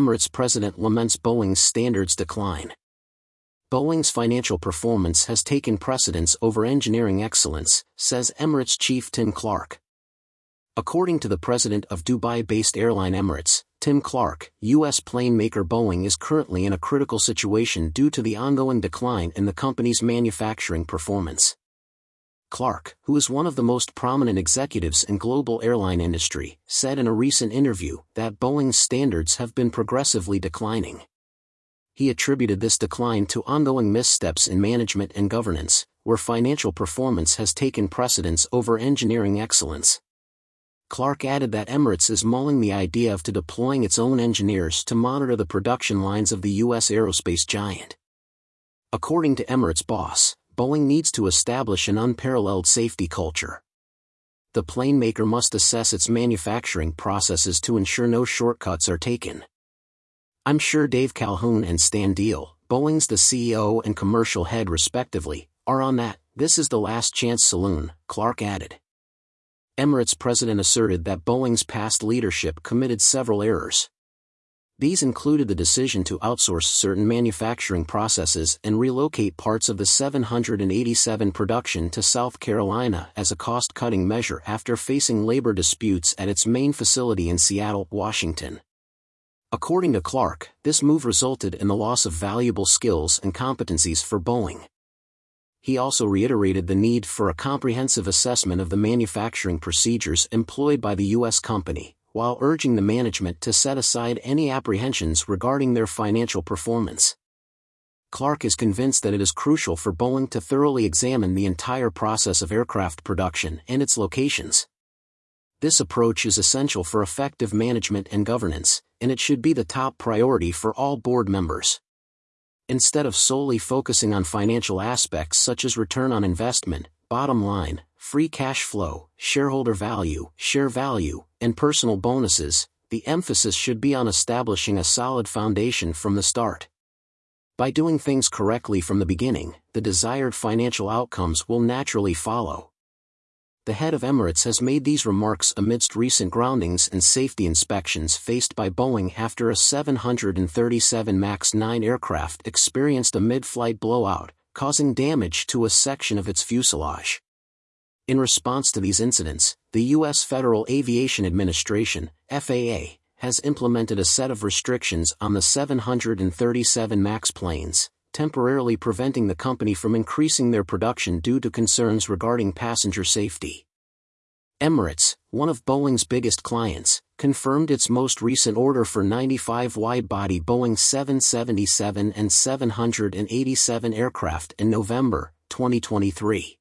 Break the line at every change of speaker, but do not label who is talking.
Emirates president laments Boeing's standards decline. Boeing's financial performance has taken precedence over engineering excellence, says Emirates chief Tim Clark. According to the president of Dubai-based airline Emirates, Tim Clark, U.S. plane maker Boeing is currently in a critical situation due to the ongoing decline in the company's manufacturing performance. Clark, who is one of the most prominent executives in global airline industry, said in a recent interview that Boeing's standards have been progressively declining. He attributed this decline to ongoing missteps in management and governance, where financial performance has taken precedence over engineering excellence. Clark added that Emirates is mulling the idea of to deploying its own engineers to monitor the production lines of the U.S. aerospace giant. According to Emirates boss, Boeing needs to establish an unparalleled safety culture. The plane maker must assess its manufacturing processes to ensure no shortcuts are taken. I'm sure Dave Calhoun and Stan Deal, Boeing's the CEO and commercial head respectively, are on that, this is the last chance saloon, Clark added. Emirates president asserted that Boeing's past leadership committed several errors. These included the decision to outsource certain manufacturing processes and relocate parts of the 787 production to South Carolina as a cost-cutting measure after facing labor disputes at its main facility in Seattle, Washington. According to Clark, this move resulted in the loss of valuable skills and competencies for Boeing. He also reiterated the need for a comprehensive assessment of the manufacturing procedures employed by the U.S. company, while urging the management to set aside any apprehensions regarding their financial performance. Clark is convinced that it is crucial for Boeing to thoroughly examine the entire process of aircraft production and its locations. This approach is essential for effective management and governance, and it should be the top priority for all board members. Instead of solely focusing on financial aspects such as return on investment, bottom line, free cash flow, shareholder value, share value, and personal bonuses, the emphasis should be on establishing a solid foundation from the start. By doing things correctly from the beginning, the desired financial outcomes will naturally follow. The head of Emirates has made these remarks amidst recent groundings and safety inspections faced by Boeing after a 737 MAX 9 aircraft experienced a mid-flight blowout, causing damage to a section of its fuselage. In response to these incidents, the U.S. Federal Aviation Administration, FAA, has implemented a set of restrictions on the 737 MAX planes, temporarily preventing the company from increasing their production due to concerns regarding passenger safety. Emirates, one of Boeing's biggest clients, confirmed its most recent order for 95 wide-body Boeing 777 and 787 aircraft in November 2023.